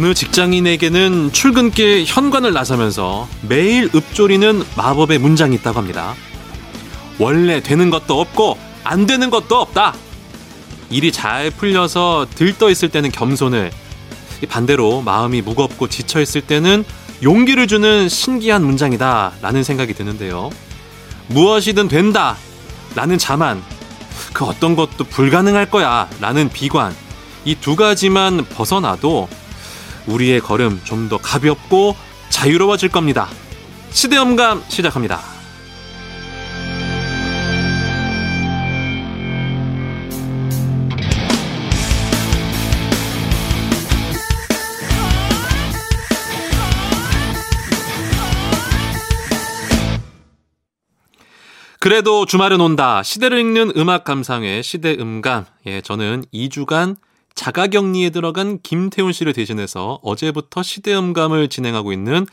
어느 직장인에게는 출근길 현관을 나서면서 매일 읊조리는 마법의 문장이 있다고 합니다. 원래 되는 것도 없고 안 되는 것도 없다. 일이 잘 풀려서 들떠 있을 때는 겸손을, 반대로 마음이 무겁고 지쳐 있을 때는 용기를 주는 신기한 문장이다. 라는 생각이 드는데요. 무엇이든 된다. 라는 자만, 그 어떤 것도 불가능할 거야. 라는 비관. 이 두 가지만 벗어나도 우리의 걸음 좀 더 가볍고 자유로워질 겁니다. 시대음감 시작합니다. 그래도 주말은 온다. 시대를 읽는 음악 감상회 시대 음감. 예, 저는 2주간 자가격리에 들어간 김태훈 씨를 대신해서 어제부터 시대음감을 진행하고 있는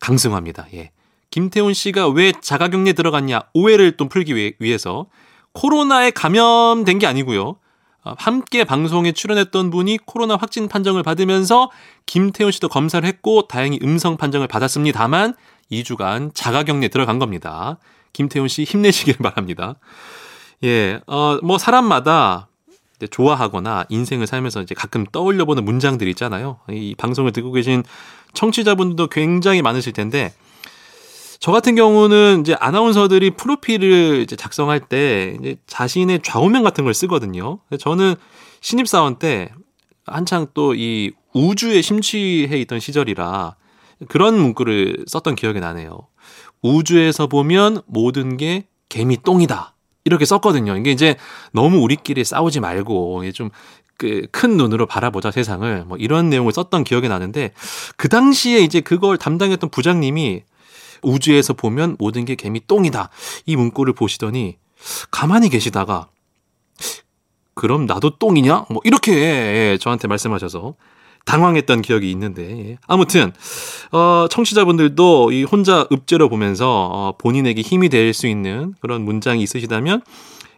강승화입니다. 예. 김태훈 씨가 왜 자가격리에 들어갔냐 오해를 또 풀기 위해 서 코로나에 감염된 게 아니고요. 어, 함께 방송에 출연했던 분이 코로나 확진 판정을 받으면서 김태훈 씨도 검사를 했고 다행히 음성 판정을 받았습니다만 2주간 자가격리에 들어간 겁니다. 김태훈 씨 힘내시길 바랍니다. 예, 어, 뭐 사람마다 좋아하거나 인생을 살면서 이제 가끔 떠올려보는 문장들이 있잖아요. 이 방송을 듣고 계신 청취자분들도 굉장히 많으실 텐데 저 같은 경우는 이제 아나운서들이 프로필을 이제 작성할 때 이제 자신의 좌우명 같은 걸 쓰거든요. 저는 신입사원 때 한창 또 이 우주에 심취해 있던 시절이라 그런 문구를 썼던 기억이 나네요. 우주에서 보면 모든 게 개미 똥이다. 이렇게 썼거든요. 이게 이제 너무 우리끼리 싸우지 말고 좀 그 큰 눈으로 바라보자 세상을 뭐 이런 내용을 썼던 기억이 나는데 그 당시에 이제 그걸 담당했던 부장님이 우주에서 보면 모든 게 개미 똥이다. 이 문구를 보시더니 가만히 계시다가 그럼 나도 똥이냐? 뭐 이렇게 저한테 말씀하셔서 당황했던 기억이 있는데 아무튼 어 청취자분들도 이 혼자 읍제로 보면서 어 본인에게 힘이 될 수 있는 그런 문장이 있으시다면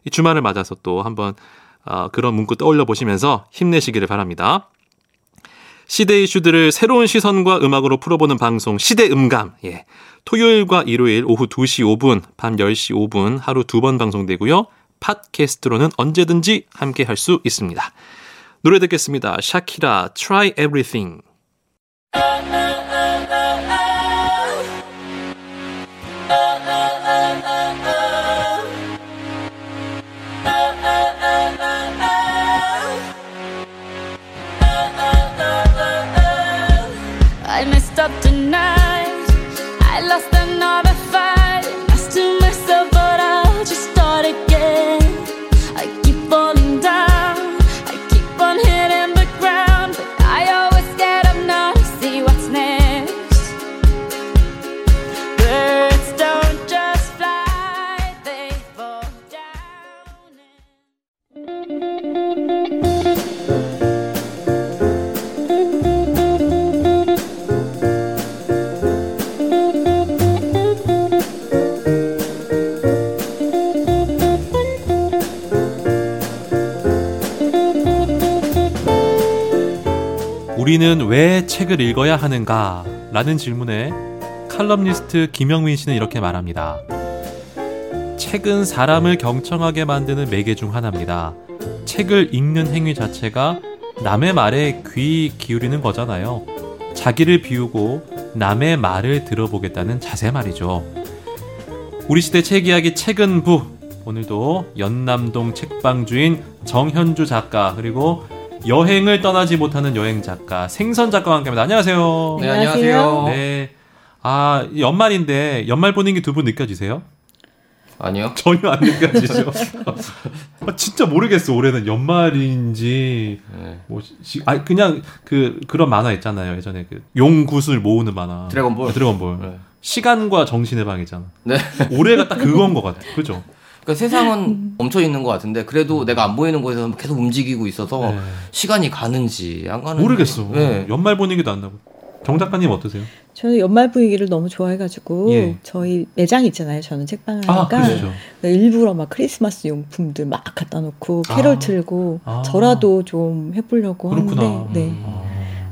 이 주말을 맞아서 또 한번 어 그런 문구 떠올려 보시면서 힘내시기를 바랍니다. 시대 이슈들을 새로운 시선과 음악으로 풀어보는 방송 시대 음감. 예. 토요일과 일요일 오후 2시 5분, 밤 10시 5분 하루 두 번 방송되고요. 팟캐스트로는 언제든지 함께 할 수 있습니다. 노래 듣겠습니다. 샤키라 Try Everything. 우리는 왜 책을 읽어야 하는가? 라는 질문에 칼럼니스트 김영민 씨는 이렇게 말합니다. 책은 사람을 경청하게 만드는 매개 중 하나입니다. 책을 읽는 행위 자체가 남의 말에 귀 기울이는 거잖아요. 자기를 비우고 남의 말을 들어보겠다는 자세 말이죠. 우리 시대 책 이야기 책은 부. 오늘도 연남동 책방 주인 정현주 작가 그리고 여행을 떠나지 못하는 여행 작가 생선 작가와 함께합니다. 안녕하세요. 네, 안녕하세요. 네. 아 연말인데 연말 분위기 두분 느껴지세요? 아니요. 전혀 안 느껴지죠. 아, 진짜 모르겠어. 올해는 연말인지 네. 뭐 시, 아 그냥 그 그런 만화 있잖아요. 예전에 그 용구슬 모으는 만화. 드래곤볼. 아, 드래곤볼. 네. 시간과 정신의 방이잖아. 네. 올해가 딱 그건 것 같아. 그죠? 그러니까 세상은 멈춰 있는 것 같은데 그래도 내가 안 보이는 곳에서 계속 움직이고 있어서 네. 시간이 가는지 안 가는지 모르겠어. 네. 연말 분위기도 안 나고. 정 작가님 어떠세요? 저는 연말 분위기를 너무 좋아해가지고 예. 저희 매장 있잖아요. 저는 책방을 아, 하니까 그렇죠. 일부러 막 크리스마스 용품들 막 갖다 놓고 캐롤 아. 틀고 아. 저라도 좀 해보려고 그렇구나. 하는데 네. 아.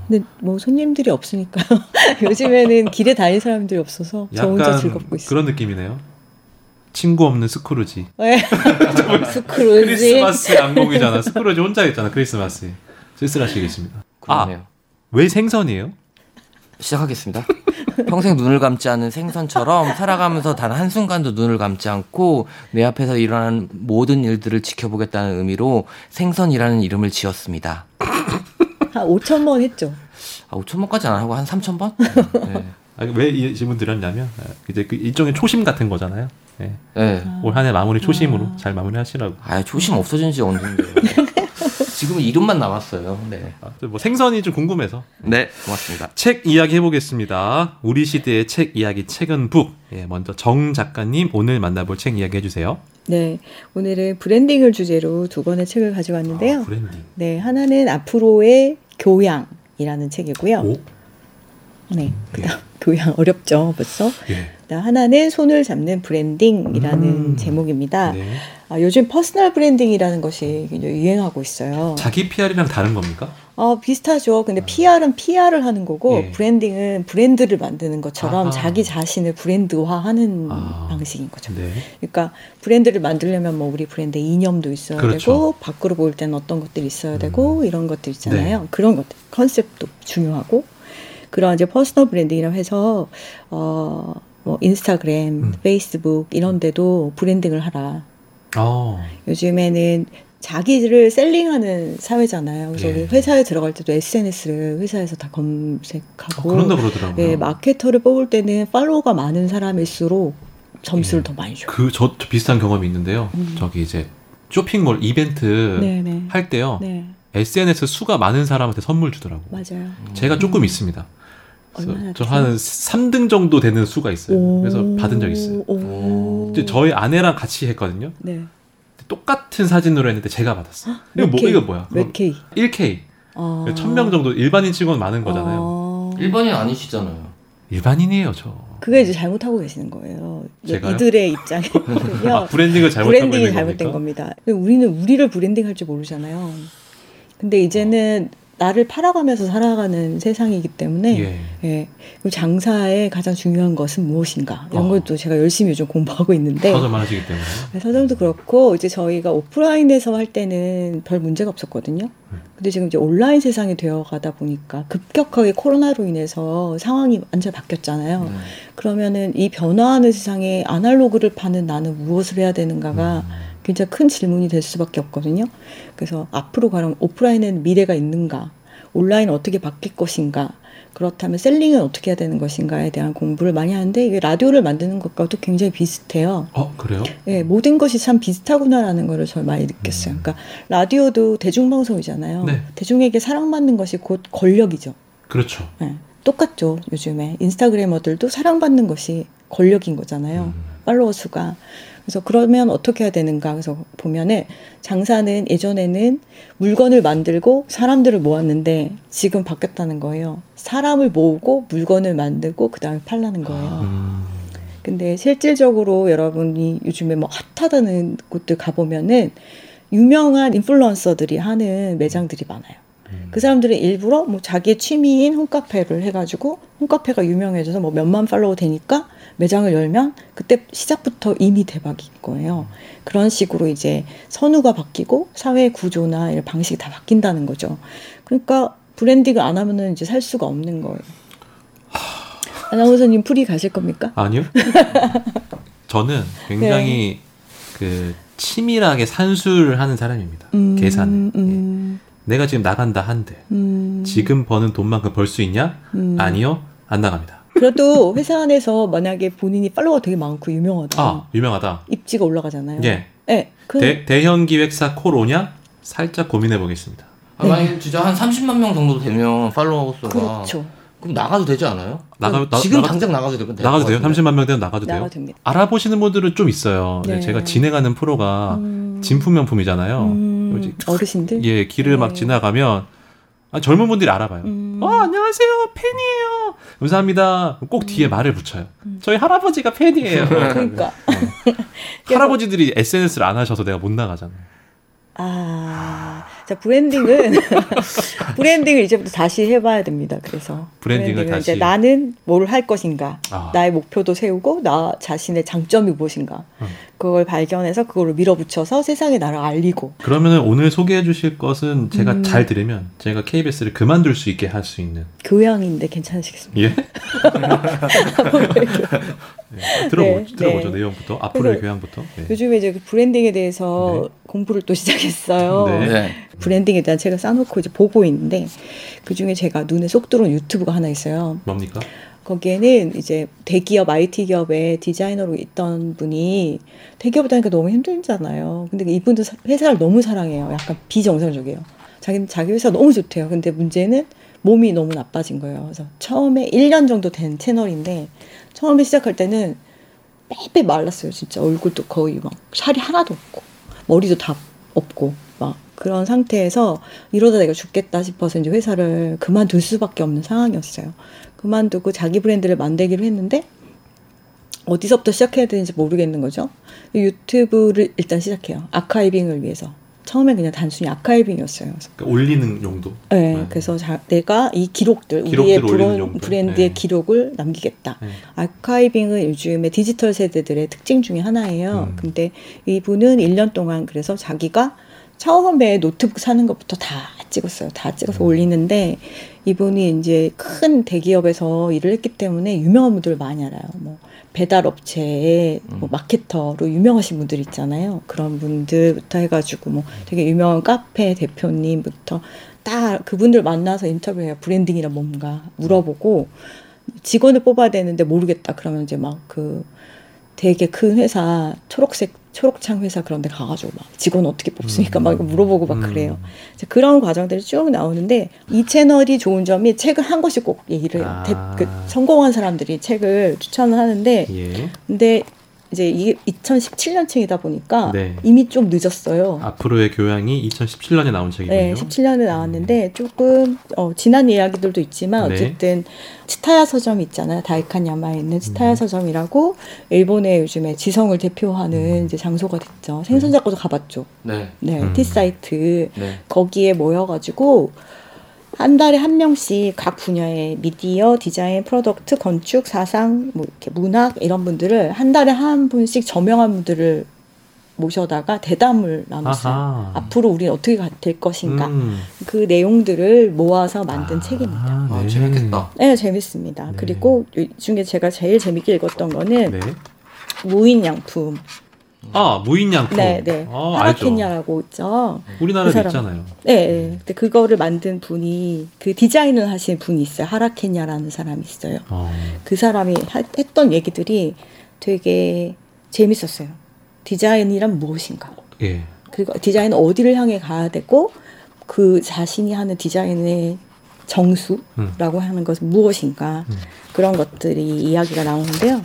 근데 뭐 손님들이 없으니까 요즘에는 길에 다니는 사람들이 없어서 저 혼자 즐겁고 있어요. 그런 느낌이네요. 친구 없는 스크루지. 네. 스크루지. 크리스마스 양곡이잖아. 스크루지 혼자 있잖아. 크리스마스에. 쓸쓸하시겠습니다. 아, 그러네요. 왜 생선이에요? 시작하겠습니다. 평생 눈을 감지 않은 생선처럼 살아가면서 단 한순간도 눈을 감지 않고 내 앞에서 일어나는 모든 일들을 지켜보겠다는 의미로 생선이라는 이름을 지었습니다. 한 5천 번 했죠. 아, 5천 번까지 안 하고 한 3천 번? 네. 아, 왜 이 질문 드렸냐면 아, 이제 그 일종의 초심 같은 거잖아요. 네. 네. 올 한 해 마무리 초심으로 아. 잘 마무리하시라고. 아, 초심 없어진 지 언젠데요. 지금은 이름만 남았어요. 네. 아, 뭐 생선이 좀 궁금해서 네, 고맙습니다. 책 이야기 해보겠습니다. 우리 시대의 책 이야기 책은 book. 예, 먼저 정 작가님 오늘 만나볼 책 이야기 해주세요. 네. 오늘은 branding을 주제로 두 권의 책을 가져왔는데요. 아, 브랜딩. 네. 하나는 앞으로의 교양이라는 책이고요. 오, 네. 그다음 교양 어렵죠, 벌써. 예. 그다음 하나는 손을 잡는 branding이라는 음. 제목입니다. 네. 아, 요즘 personal branding이라는 것이 굉장히 유행하고 있어요. 자기 PR이랑 다른 겁니까? 어, 비슷하죠. 근데 PR은 PR을 하는 거고 예. branding은 브랜드를 만드는 것처럼 아하. 자기 자신을 브랜드화하는 아. 방식인 거죠. 네. 그러니까 브랜드를 만들려면 뭐 우리 브랜드 이념도 있어야 그렇죠. 되고 밖으로 보일 때는 어떤 것들이 있어야 되고 이런 것들 있잖아요. 네. 그런 것들 컨셉도 중요하고 그런 이제 personal branding이라고 해서 어 뭐 인스타그램, 음. 페이스북 이런 데도 branding을 하라. 어, 요즘에는 자기를 selling하는 사회잖아요. 그래서 예. 회사에 들어갈 때도 SNS를 회사에서 다 아, 검색하고 그런다 그러더라고요. 예, 마케터를 뽑을 때는 팔로워가 많은 사람일수록 점수를 예. 더 많이 줘요. 그, 저, 저 비슷한 경험이 있는데요. 음. 저기 이제 쇼핑몰 이벤트 네네. 할 때요. 네, SNS 수가 많은 사람한테 선물 주더라고. 맞아요. 제가 조금 음. 있습니다. 그래서 얼마나 저 돼요? 한 3등 정도 되는 수가 있어요. 오. 그래서 받은 적 있어요. 오. 이제 저희 아내랑 같이 했거든요. 네. 똑같은 사진으로 했는데 제가 받았어. 이거 몇 뭐? 이거 뭐야? 몇 K? 1K. 어. 1000명 정도 일반인 치고는 많은 거잖아요. 어. 일반인 아니시잖아요. 일반인이에요, 저. 그게 이제 잘못하고 계시는 거예요. 제가요? 이들의 입장에는요. 아, branding을 잘못하고 branding이 잘못된 겁니까? 겁니다. 근데 우리는 우리를 branding할 줄 모르잖아요. 근데 이제는 나를 팔아가면서 살아가는 세상이기 때문에 예. 예. 장사의 가장 중요한 것은 무엇인가 이런 어. 것도 제가 열심히 요즘 공부하고 있는데 서점만 하시기 때문에. 네, 서점도 그렇고 이제 저희가 오프라인에서 할 때는 별 문제가 없었거든요. 음. 근데 지금 이제 온라인 세상이 되어가다 보니까 급격하게 코로나로 인해서 상황이 완전 바뀌었잖아요. 네. 그러면은 이 변화하는 세상에 아날로그를 파는 나는 무엇을 해야 되는가가 음. 굉장히 큰 질문이 될 수밖에 없거든요. 그래서 앞으로 가면 오프라인은 미래가 있는가, 온라인 어떻게 바뀔 것인가, 그렇다면 셀링은 어떻게 해야 되는 것인가에 대한 공부를 많이 하는데 이게 라디오를 만드는 것과도 굉장히 비슷해요. 어, 그래요? 예, 모든 것이 참 비슷하구나라는 거를 저 많이 느꼈어요. 음. 그러니까 라디오도 대중방송이잖아요. 네. 대중에게 사랑받는 것이 곧 권력이죠. 그렇죠. 예, 똑같죠. 요즘에 인스타그래머들도 사랑받는 것이 권력인 거잖아요. 음. 팔로워 수가. 그래서 그러면 어떻게 해야 되는가? 그래서 보면은 장사는 예전에는 물건을 만들고 사람들을 모았는데 지금 바뀌었다는 거예요. 사람을 모으고 물건을 만들고 그 다음에 팔라는 거예요. 음. 근데 실질적으로 여러분이 요즘에 뭐 핫하다는 곳들 가보면은 유명한 인플루언서들이 하는 매장들이 많아요. 음. 그 사람들은 일부러 뭐 자기의 취미인 홈카페를 해가지고 홈카페가 유명해져서 뭐 몇만 팔로워 되니까 매장을 열면 그때 시작부터 이미 대박인 거예요. 그런 식으로 이제 선우가 바뀌고 사회 구조나 이런 방식이 다 바뀐다는 거죠. 그러니까 브랜딩을 안 하면은 이제 살 수가 없는 거예요. 아나운서님 풀이 가실 겁니까? 아니요. 저는 굉장히 그 치밀하게 산수를 하는 사람입니다. 음, 계산. 음, 내가 지금 나간다 한대. 음, 지금 버는 돈만큼 벌 수 있냐? 음. 아니요. 안 나갑니다. 그래도 회사 안에서 만약에 본인이 팔로워가 되게 많고 유명하다. 아, 유명하다. 입지가 올라가잖아요. 예. 네, 그 대, 대형 기획사 콜 오냐? 살짝 고민해 보겠습니다. 아, 만약에 진짜 한 30만 명 정도 되면 팔로워 수가 그렇죠. 그럼 나가도 되지 않아요? 나가 나, 지금 나가, 당장 나가도 되면 나가도 돼요? 같은데. 30만 명 되면 나가도 돼요? 나가 됩니다. 알아보시는 분들은 좀 있어요. 네, 네. 제가 진행하는 프로가 음. 진품명품이잖아요. 음? 어르신들. 예, 길을 막 네. 지나가면 아, 젊은 분들이 알아봐요. 음. 어, 안녕하세요. 팬이에요. 감사합니다. 꼭 뒤에 말을 붙여요. 저희 할아버지가 팬이에요. 그러니까 할아버지들이 SNS를 안 하셔서 내가 못 나가잖아요. 아 자 브랜딩은 브랜딩을 이제부터 다시 해봐야 됩니다. 그래서 브랜딩을 다시. 이제 나는 뭘 할 것인가, 아. 나의 목표도 세우고 나 자신의 장점이 무엇인가, 음. 그걸 발견해서 그걸 밀어붙여서 세상에 나를 알리고. 그러면 오늘 소개해 주실 것은 제가 음. 잘 들으면 제가 KBS를 그만둘 수 있게 할 수 있는 교양인데 괜찮으시겠습니까? 예? 네, 들어보, 네, 들어보죠 네. 내용부터 앞으로의 교양부터 네. 요즘에 이제 그 브랜딩에 대해서 공부를 또 시작했어요. 네. 네. 브랜딩에 대한 책을 쌓아놓고 이제 보고 있는데 그 중에 제가 눈에 쏙 들어온 유튜브가 하나 있어요. 뭡니까? 거기에는 이제 대기업 IT 기업에 디자이너로 있던 분이 대기업 다니까 너무 힘들잖아요. 근데 이분도 사- 회사를 너무 사랑해요. 약간 비정상적이에요. 자기 자기 회사 너무 좋대요. 근데 문제는 몸이 너무 나빠진 거예요. 그래서 처음에 1년 정도 된 채널인데 처음에 시작할 때는 빼빼 말랐어요. 진짜 얼굴도 거의 막 살이 하나도 없고 머리도 다 없고 막 그런 상태에서 이러다 내가 죽겠다 싶어서 이제 회사를 그만둘 수밖에 없는 상황이었어요. 그만두고 자기 브랜드를 만들기로 했는데 어디서부터 시작해야 되는지 모르겠는 거죠. 유튜브를 일단 시작해요. 아카이빙을 위해서. 처음엔 그냥 단순히 아카이빙이었어요. 그러니까 올리는 용도 네, 네. 그래서 자, 내가 이 기록들, 우리의 브론-. 브랜드의 네. 기록을 남기겠다. 네. 아카이빙은 요즘에 디지털 세대들의 특징 중에 하나예요. 음. 근데 이분은 1년 동안 그래서 자기가 처음에 노트북 사는 것부터 다 찍었어요. 다 찍어서 음. 올리는데 이분이 이제 큰 대기업에서 일을 했기 때문에 유명한 분들을 많이 알아요. 뭐 배달 업체의 뭐 음. 마케터로 유명하신 분들 있잖아요. 그런 분들부터 해가지고 뭐 되게 유명한 카페 대표님부터 딱 그분들 만나서 인터뷰해요. 브랜딩이란 뭔가 물어보고 직원을 뽑아야 되는데 모르겠다. 그러면 이제 막 그 되게 큰 회사 초록색 초록창 회사 그런 데 가가지고 막 직원 어떻게 뽑습니까? 막 이거 물어보고 막 그래요. 이제 그런 과정들이 쭉 나오는데 이 채널이 좋은 점이 책을 한 권씩 꼭 얘기를 해요. 아. 대- 그 성공한 사람들이 책을 추천을 하는데 예. 근데 이제 이게 2017년책이다 보니까 네. 이미 좀 늦었어요. 앞으로의 교양이 2017년에 나온 책이군요. 네, 17년에 나왔는데 조금 어, 지난 이야기들도 있지만 네. 어쨌든 치타야 서점 있잖아요. 다이칸 야마에 있는 치타야 음. 서점이라고 일본의 요즘에 지성을 대표하는 음. 이제 장소가 됐죠. 생선 잡고도 가봤죠. 네. 네, 음. 티 사이트 네. 거기에 모여가지고 한 달에 한 명씩 각 분야의 미디어, 디자인, product, 건축, 사상, 뭐 이렇게 문학 이런 분들을 한 달에 한 분씩 저명한 분들을 모셔다가 대담을 나눴어요. 아하. 앞으로 우리는 어떻게 가- 될 것인가 음. 그 내용들을 모아서 만든 아, 책입니다. 아, 네. 재밌겠다. 네, 재밌습니다. 네. 그리고 이 중에 제가 제일 재밌게 읽었던 거는 네. 무인양품. 아 무인양품. 네, 네. 아. 하라 켄야라고 있죠. 우리나라에 그. 있잖아요. 네, 네. 근데 그거를 만든 분이 그 디자인을 하신 분이 있어요. 하라케냐라는 사람이 있어요. 어. 그 사람이 하- 했던 얘기들이 되게 재밌었어요. 디자인이란 무엇인가? 예. 그리고 디자인은 어디를 향해 가야 되고 그 자신이 하는 디자인의 정수라고 음. 하는 것은 무엇인가? 음. 그런 것들이 이야기가 나오는데요.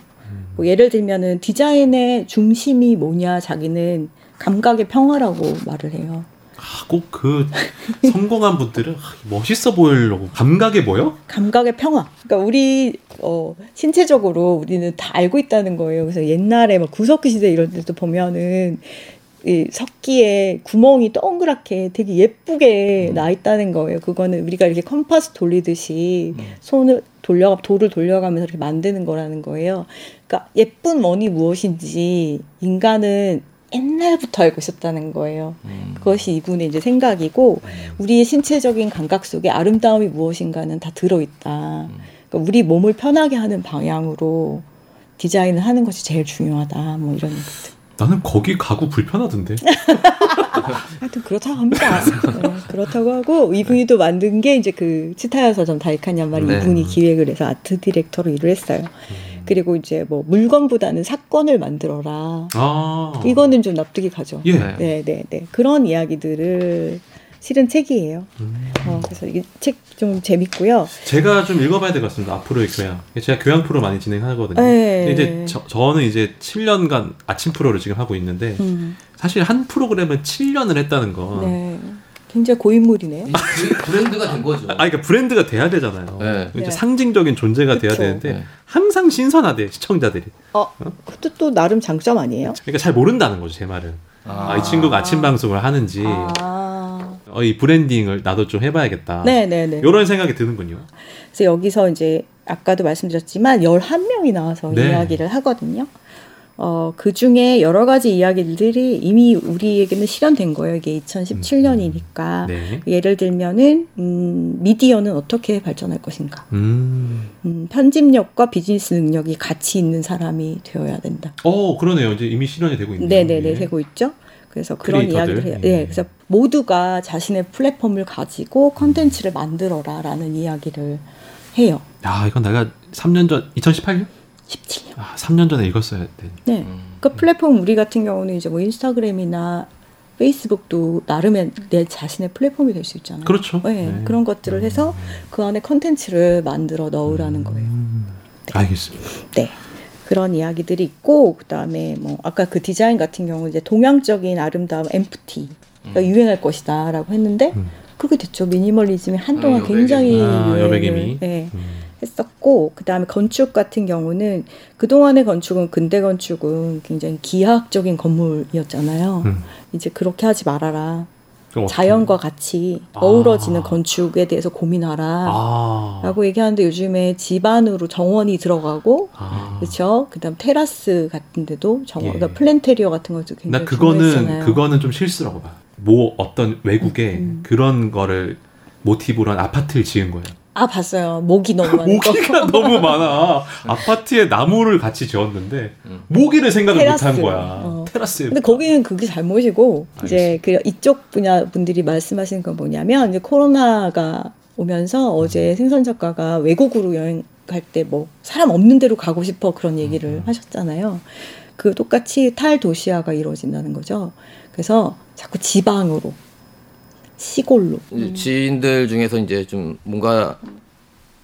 음. 뭐 예를 들면은 디자인의 중심이 뭐냐? 자기는 감각의 평화라고 말을 해요. 아, 꼭 그 성공한 분들은 아, 멋있어 보이려고 감각에 뭐요? 감각의 평화. 그러니까 우리 어, 신체적으로 우리는 다 알고 있다는 거예요. 그래서 옛날에 막 구석기 시대 이런 데도 보면은 이 석기에 구멍이 동그랗게 되게 예쁘게 나 있다는 거예요. 그거는 우리가 이렇게 컴파스 돌리듯이 손을 돌려 돌을 돌려가면서 이렇게 만드는 거라는 거예요. 그러니까 예쁜 원이 무엇인지 인간은 옛날부터 알고 있었다는 거예요. 음. 그것이 이분의 이제 생각이고 우리의 신체적인 감각 속에 아름다움이 무엇인가는 다 들어있다. 그러니까 우리 몸을 편하게 하는 방향으로 디자인을 하는 것이 제일 중요하다. 뭐 이런 것들. 나는 거기 가고 불편하던데. 하여튼 그렇다고 합니다. 네, 그렇다고 하고 이분이 또 만든 게 이제 그 치타야 서점 다이칸야마를 네. 이분이 기획을 해서 아트 디렉터로 일을 했어요. 그리고 이제 뭐 물건보다는 사건을 만들어라. 아. 이거는 좀 납득이 가죠. 예. 네. 네, 네, 네. 그런 이야기들을 실은 책이에요. 음. 어, 그래서 이책좀 재밌고요. 제가 좀 읽어봐야 될 것 같습니다. 앞으로의 교양. 제가 교양 프로 많이 진행하거든요. 네. 이제 저, 저는 이제 7년간 아침 프로를 지금 하고 있는데 음, 사실 한 프로그램을 7년을 했다는 건 네. 굉장히 고인물이네요. 브- 브랜드가 된 거죠. 아, 그러니까 브랜드가 돼야 되잖아요. 네. 이제 네. 상징적인 존재가 돼야 그쵸. 되는데 네. 항상 신선하대 시청자들이. 어, 그것도 또 나름 장점 아니에요? 그러니까 잘 모른다는 거죠 제 말은. 아, 이 친구가 아침 방송을 하는지 아, 어, 이 브랜딩을 나도 좀 해봐야겠다. 네, 네, 네. 이런 생각이 드는군요. 그래서 여기서 이제 아까도 말씀드렸지만 11명이 나와서 네. 이야기를 하거든요. 어, 그 중에 여러 가지 이야기들이 이미 우리에게는 실현된 거예요. 이게 2017년이니까. 네. 예를 들면은, 음, 미디어는 어떻게 발전할 것인가. 음. 음, 편집력과 비즈니스 능력이 같이 있는 사람이 되어야 된다. 어, 그러네요. 이제 이미 실현이 되고 있네요. 네네네, 예. 되고 있죠. 그래서 그런 크리에이터들. 이야기를 해요. 예. 네, 그래서 모두가 자신의 플랫폼을 가지고 컨텐츠를 만들어라 라는 이야기를 해요. 야, 이건 내가 3년 전, 2018년? 17년. 아, 3년 전에 읽었어야 돼. 네. 음. 그 플랫폼 우리 같은 경우는 이제 뭐 인스타그램이나 페이스북도 나름의 내 자신의 플랫폼이 될 수 있잖아요. 그렇죠. 네, 네. 그런 것들을 해서 그 안에 컨텐츠를 만들어 넣으라는 거예요. 음, 알겠습니다. 네. 그런 이야기들이 있고 그다음에 뭐 아까 그 디자인 같은 경우 이제 동양적인 아름다움 MFT가 유행할 것이다라고 했는데 음. 그렇게 됐죠. 미니멀리즘이 한동안 음, 여백이. 굉장히 아, 유행을 여백임이. 네, 음. 했었고 그다음에 건축 같은 경우는 그동안의 건축은 근대 건축은 굉장히 기하학적인 건물이었잖아요. 음. 이제 그렇게 하지 말아라. 자연과 같이 아. 어우러지는 건축에 대해서 고민하라. 아. 라고 얘기하는데 요즘에 집 안으로 정원이 들어가고 아. 그렇죠. 그다음 테라스 같은 데도 정원, 예. 그러니까 플랜테리어 같은 것도 굉장히 나 그거는 중요했잖아요. 그거는 좀 실수라고 봐. 뭐 어떤 외국에 음. 그런 거를 모티브로 한 아파트를 지은 거예요. 아 봤어요. 모기 너무 거. 모기가 너무 많아. 아파트에 나무를 같이 지었는데 음. 모기를 생각을 테라스. 못한 거야. 어. 테라스에. 근데 거기는 그게 잘못이고 이제 그 이쪽 분야 분들이 말씀하시는 건 뭐냐면 이제 코로나가 오면서 어제 생선 작가가 외국으로 여행 갈 때 뭐 사람 없는 데로 가고 싶어 그런 얘기를 음. 하셨잖아요. 그 똑같이 탈 도시화가 이루어진다는 거죠. 그래서 자꾸 지방으로 시골로 지인들 중에서 이제 좀 뭔가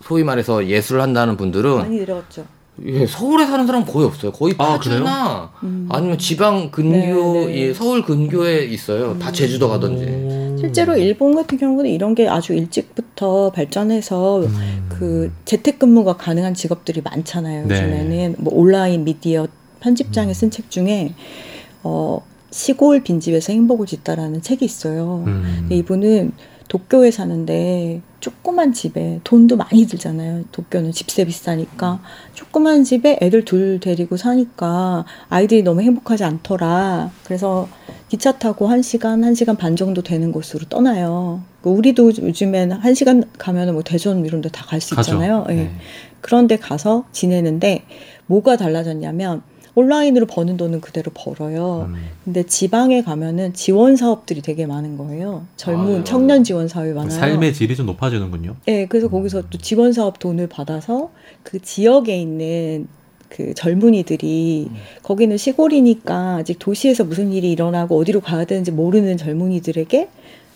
소위 말해서 예술을 한다는 분들은 많이 내려갔죠. 예, 서울에 사는 사람 거의 없어요. 거의 아, 파주나 음. 아니면 지방 근교, 네, 네. 예, 서울 근교에 있어요. 다 제주도 가든지. 오. 실제로 일본 같은 경우는 이런 게 아주 일찍부터 발전해서 음. 그 재택근무가 가능한 직업들이 많잖아요. 네. 요즘에는 뭐 온라인 미디어 편집장에 쓴 책 중에 어 시골 빈집에서 행복을 짓다라는 책이 있어요. 음. 근데 이분은 도쿄에 사는데 조그만 집에 돈도 많이 들잖아요. 도쿄는 집세 비싸니까 조그만 집에 애들 둘 데리고 사니까 아이들이 너무 행복하지 않더라. 그래서 기차 타고 한 시간, 한 시간 반 정도 되는 곳으로 떠나요. 그 우리도 요즘엔 한 시간 가면은 뭐 대전 이런 데 다 갈 수. 있잖아요. 예. 네. 그런데 가서 지내는데 뭐가 달라졌냐면 온라인으로 버는 돈은 그대로 벌어요. 음. 근데 지방에 가면은 지원 사업들이 되게 많은 거예요. 젊은 아, 네. 청년 지원 사업이 많아요. 삶의 질이 좀 높아지는군요. 네, 그래서 거기서 또 지원 사업 돈을 받아서 그 지역에 있는 그 젊은이들이 음. 거기는 시골이니까 아직 도시에서 무슨 일이 일어나고 어디로 가야 되는지 모르는 젊은이들에게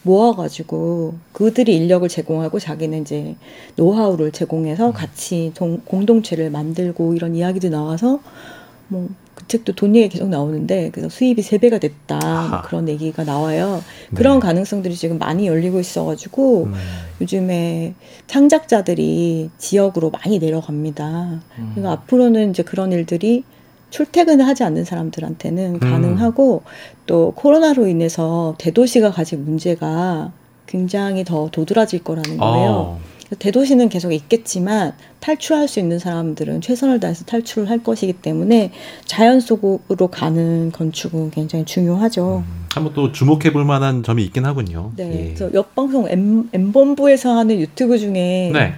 모아가지고 그들이 인력을 제공하고 자기는 이제 노하우를 음. 제공해서 같이 동- 공동체를 만들고 이런 이야기도 나와서 뭐 그 책도 돈 얘기 계속 나오는데 그래서 수입이 세 배가 됐다 뭐 아하. 그런 얘기가 나와요. 그런 네. 가능성들이 지금 많이 열리고 있어가지고 음. 요즘에 창작자들이 지역으로 많이 내려갑니다. 음. 그러니까 앞으로는 이제 그런 일들이 출퇴근을 하지 않는 사람들한테는 음. 가능하고 또 코로나로 인해서 대도시가 가진 문제가 굉장히 더 도드라질 거라는 거예요. 어. 대도시는 계속 있겠지만 탈출할 수 있는 사람들은 최선을 다해서 탈출을 할 것이기 때문에 자연 속으로 가는 건축은 굉장히 중요하죠. 음. 한번 또 주목해 볼 만한 점이 있긴 하군요. 네, 예. 그래서 옆방송 M, M본부에서 하는 유튜브 중에 네.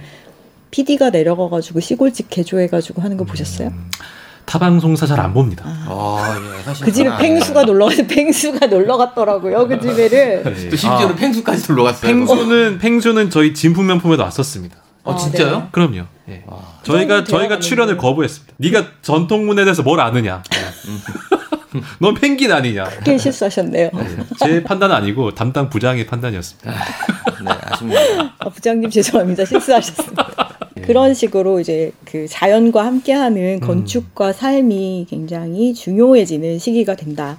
PD가 내려가가지고 시골집 개조해가지고 하는 거 보셨어요? 음, 타 방송사 잘 안 봅니다. 아, 아, 예, 사실 그 집에 팽수가 아니에요. 놀러 팽수가 놀러 갔더라고요. 그 집에를. 네. 또 심지어는 아, 팽수까지 들러갔어요. 팽수는 팽수는 저희 진품 명품에도 왔었습니다. 어, 아, 진짜요? 네. 그럼요. 예. 아, 저희가 그 저희가 대화가 출연을. 거부했습니다. 네가 전통문에 대해서 뭘 아느냐? 넌 펭귄 아니냐? 크게 실수하셨네요. 제 판단은 아니고 담당 부장의 판단이었습니다. 네, 아쉽네요. 아, 부장님 죄송합니다. 실수하셨습니다. 예. 그런 식으로 이제 그 자연과 함께하는 음. 건축과 삶이 굉장히 중요해지는 시기가 된다.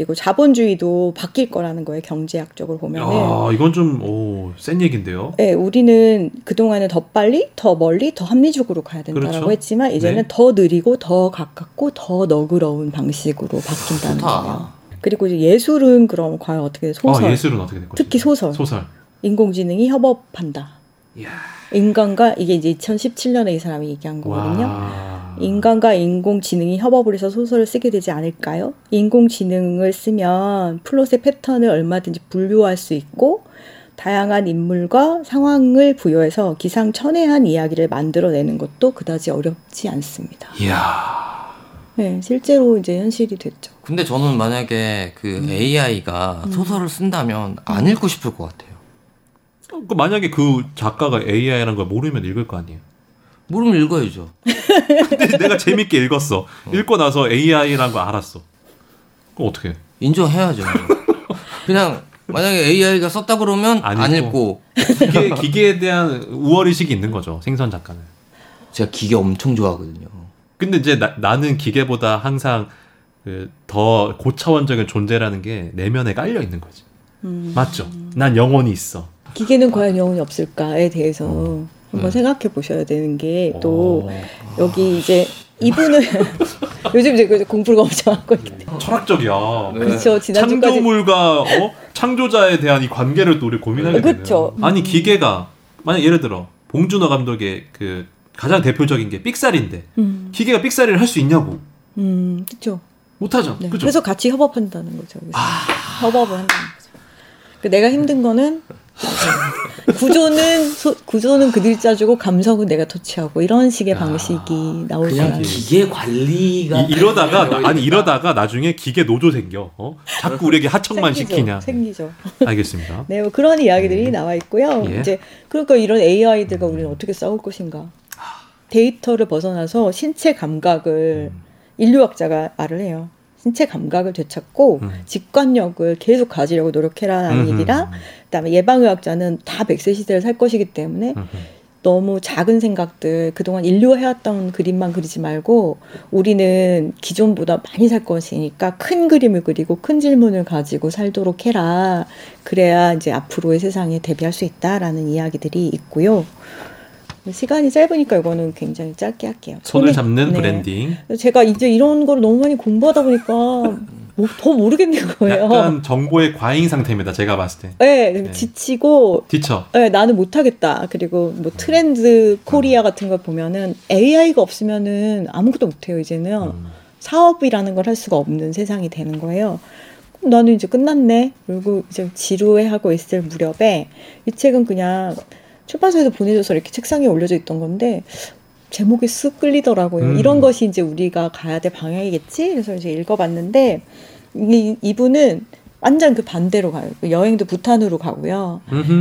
그리고 자본주의도 바뀔 거라는 거예요. 경제학적으로 보면은. 야, 이건 좀 오, 센 얘긴데요. 네, 우리는 그동안은 더 빨리, 더 멀리, 더 합리적으로 가야 된다고 그렇죠. 했지만 이제는 네. 더 느리고 더 가깝고 더 너그러운 방식으로 바뀐다는 좋다. 거예요. 그리고 이제 예술은 그럼 과연 어떻게 돼? 소설. 아, 예술은 어떻게 될 것인가? 특히 소설. 소설. 인공지능이 협업한다. 이야. 인간과 이게 이제 2017년에 이 사람이 얘기한 거거든요. 와. 인간과 인공지능이 협업을 해서 소설을 쓰게 되지 않을까요? 인공지능을 쓰면 플롯의 패턴을 얼마든지 분류할 수 있고 다양한 인물과 상황을 부여해서 기상천외한 이야기를 만들어내는 것도 그다지 어렵지 않습니다. 이야. 네, 실제로 이제 현실이 됐죠. 근데 저는 만약에 그 AI가 소설을 쓴다면 안 읽고 싶을 것 같아요. 그 만약에 그 작가가 AI라는 걸 모르면 읽을 거 아니에요. 모르면 읽어야죠. 근데 내가 재밌게 읽었어. 읽고 나서 AI라는 거 알았어. 그럼 어떻게? 해? 인정해야죠. 그냥 만약에 AI가 썼다 그러면 안안 읽고. 읽고 기계 기계에 대한 우월 의식이 있는 거죠. 생선 작가는. 제가 기계 엄청 좋아하거든요. 근데 이제 나, 나는 기계보다 항상 그 더 고차원적인 존재라는 게 내면에 깔려 있는 거지. 음. 맞죠? 난 영혼이 있어. 기계는 과연 영혼이 없을까에 대해서 한번 네. 생각해 보셔야 되는 게또 어. 여기 이제 이분은 요즘 이제 그 공부를 엄청 하고 있는데 철학적이야. 네. 그렇죠 지난주까지 창조물과 어? 창조자에 대한 이 관계를 또 우리 고민하게 되는. 그쵸. 아니 기계가 만약 예를 들어 봉준호 감독의 그 가장 대표적인 게 삑사리인데 음, 기계가 삑사리를 할 수 있냐고 음 그렇죠 못하죠. 네. 그죠? 그래서 같이 협업한다는 거죠 아. 협업을 한다는 거죠 그 내가 힘든 거는 구조는 소- 구조는 그들이 짜주고 감성은 내가 터치하고 이런 식의 아, 방식이 나올 그냥 거라는 기계 관리가 이, 러다가 아니 이러다가 나중에 기계 노조 생겨. 어? 자꾸 우리에게 하청만 생기죠. 시키냐. 생기죠. 알겠습니다. 네, 뭐 그런 이야기들이 네. 나와 있고요. 예. 이제 그러니까 이런 AI들과 우리는 어떻게 싸울 것인가? 데이터를 벗어나서 신체 감각을 음. 인류학자가 말을 해요. 신체 감각을 되찾고 음. 직관력을 계속 가지려고 노력해라라는 음흠. 얘기랑 그다음에 예방의학자는 다 100세 시대를 살 것이기 때문에 음흠. 너무 작은 생각들 그동안 인류가 해왔던 그림만 그리지 말고 우리는 기존보다 많이 살 것이니까 큰 그림을 그리고 큰 질문을 가지고 살도록 해라 그래야 이제 앞으로의 세상에 대비할 수 있다라는 이야기들이 있고요 시간이 짧으니까 이거는 굉장히 짧게 할게요 손을 잡는 네. 브랜딩. 제가 이제 이런 걸 너무 많이 공부하다 보니까 뭐, 더 모르겠는 거예요 약간 정보의 과잉 상태입니다. 제가 봤을 때. 네, 네. 지치고 뒤쳐. 네, 나는 못하겠다. 그리고 뭐 트렌드 코리아 같은 걸 보면은 AI가 없으면은 아무것도 못해요. 이제는 음. 사업이라는 걸 할 수가 없는 세상이 되는 거예요. 나는 이제 끝났네. 그리고 이제 지루해하고 있을 무렵에 이 책은 그냥 출판사에서 보내줘서 이렇게 책상에 올려져 있던 건데 제목이 쓱 끌리더라고요. 음. 이런 것이 이제 우리가 가야 될 방향이겠지. 그래서 이제 읽어봤는데 이, 이분은 완전 그 반대로 가요. 여행도 부탄으로 가고요.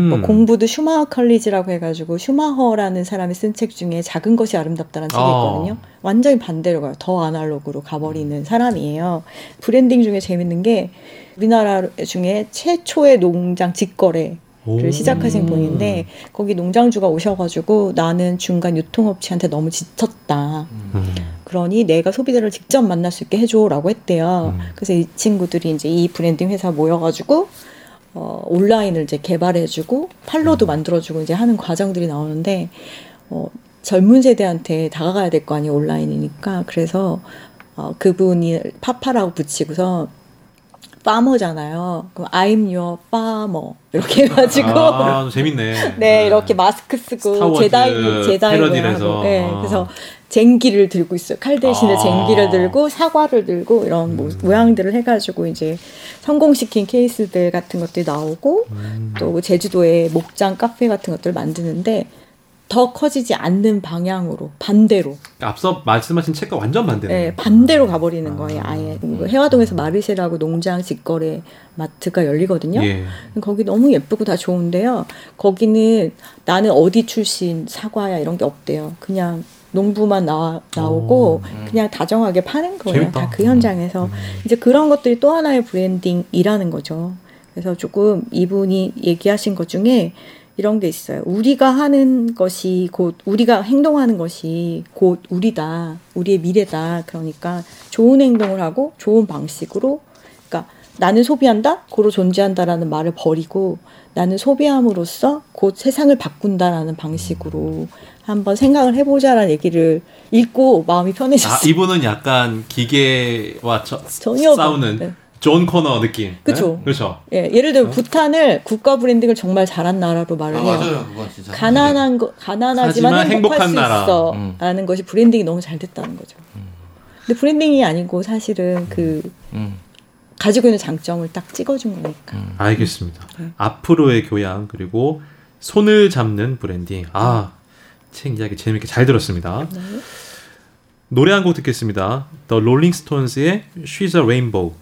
뭐 공부도 슈마허 컬리지라고 해가지고 슈마허라는 사람이 쓴 책 중에 작은 것이 아름답다라는 책이 어. 있거든요. 완전히 반대로 가요. 더 아날로그로 가버리는 사람이에요. 브랜딩 중에 재밌는 게 우리나라 중에 최초의 농장 직거래 를 오. 시작하신 분인데 거기 농장주가 오셔가지고 나는 중간 유통업체한테 너무 지쳤다. 음. 그러니 내가 소비자를 직접 만날 수 있게 해줘라고 했대요. 음. 그래서 이 친구들이 이제 이 브랜딩 회사 모여가지고 어, 온라인을 이제 개발해주고 판로도 음. 만들어주고 이제 하는 과정들이 나오는데 어, 젊은 세대한테 다가가야 될 거 아니에요 온라인이니까 그래서 어, 그분이 파파라고 붙이고서 farmer잖아요. 그럼 I'm your farmer 이렇게 해가지고 아, 재밌네. 네, 이렇게 마스크 쓰고 제다이 제다이. 모양하고, 네, 아. 그래서 쟁기를 들고 있어요. 칼 대신에 아. 쟁기를 들고 사과를 들고 이런 모, 음. 모양들을 해가지고 이제 성공시킨 케이스들 같은 것들이 나오고 음. 또 제주도에 목장 카페 같은 것들을 만드는데 더 커지지 않는 방향으로 반대로 앞서 말씀하신 책과 완전 반대네. 네, 반대로 가버리는 거예요. 아. 아예 뭐 해화동에서 마르쉐라고 농장 직거래 마트가 열리거든요. 예. 거기 너무 예쁘고 다 좋은데요. 거기는 나는 어디 출신 사과야 이런 게 없대요. 그냥 농부만 나와, 나오고 오. 그냥 다정하게 파는 거예요. 재밌다. 다그 현장에서. 음. 이제 그런 것들이 또 하나의 브랜딩이라는 거죠. 그래서 조금 이분이 얘기하신 것 중에 이런 게 있어요. 우리가 하는 것이 곧 우리가 행동하는 것이 곧 우리다. 우리의 미래다. 그러니까 좋은 행동을 하고 좋은 방식으로 그러니까 나는 소비한다. 고로 존재한다라는 말을 버리고 나는 소비함으로써 곧 세상을 바꾼다라는 방식으로 한번 생각을 해보자라는 얘기를 읽고 마음이 아, 편해졌어요. 이분은 약간 기계와 저, 전혀 싸우는 네. 존 코너 느낌. 그쵸. 네? 그렇죠. 예, 예를 들면 어? 부탄을 국가 브랜딩을 정말 잘한 나라로 말을 아, 해요. 맞아요. 그건 진짜. 가난한 거 가난하지만 하지만 행복할 행복한 수 나라. 있어라는 음. 것이 브랜딩이 너무 잘 됐다는 거죠. 근데 브랜딩이 아니고 사실은 그 음. 가지고 있는 장점을 딱 찍어준 거니까. 음. 알겠습니다. 네. 앞으로의 교양 그리고 손을 잡는 브랜딩. 아, 책 이야기 재밌게 잘 들었습니다. 네. 노래 한 곡 듣겠습니다. The Rolling Stones의 She's a Rainbow.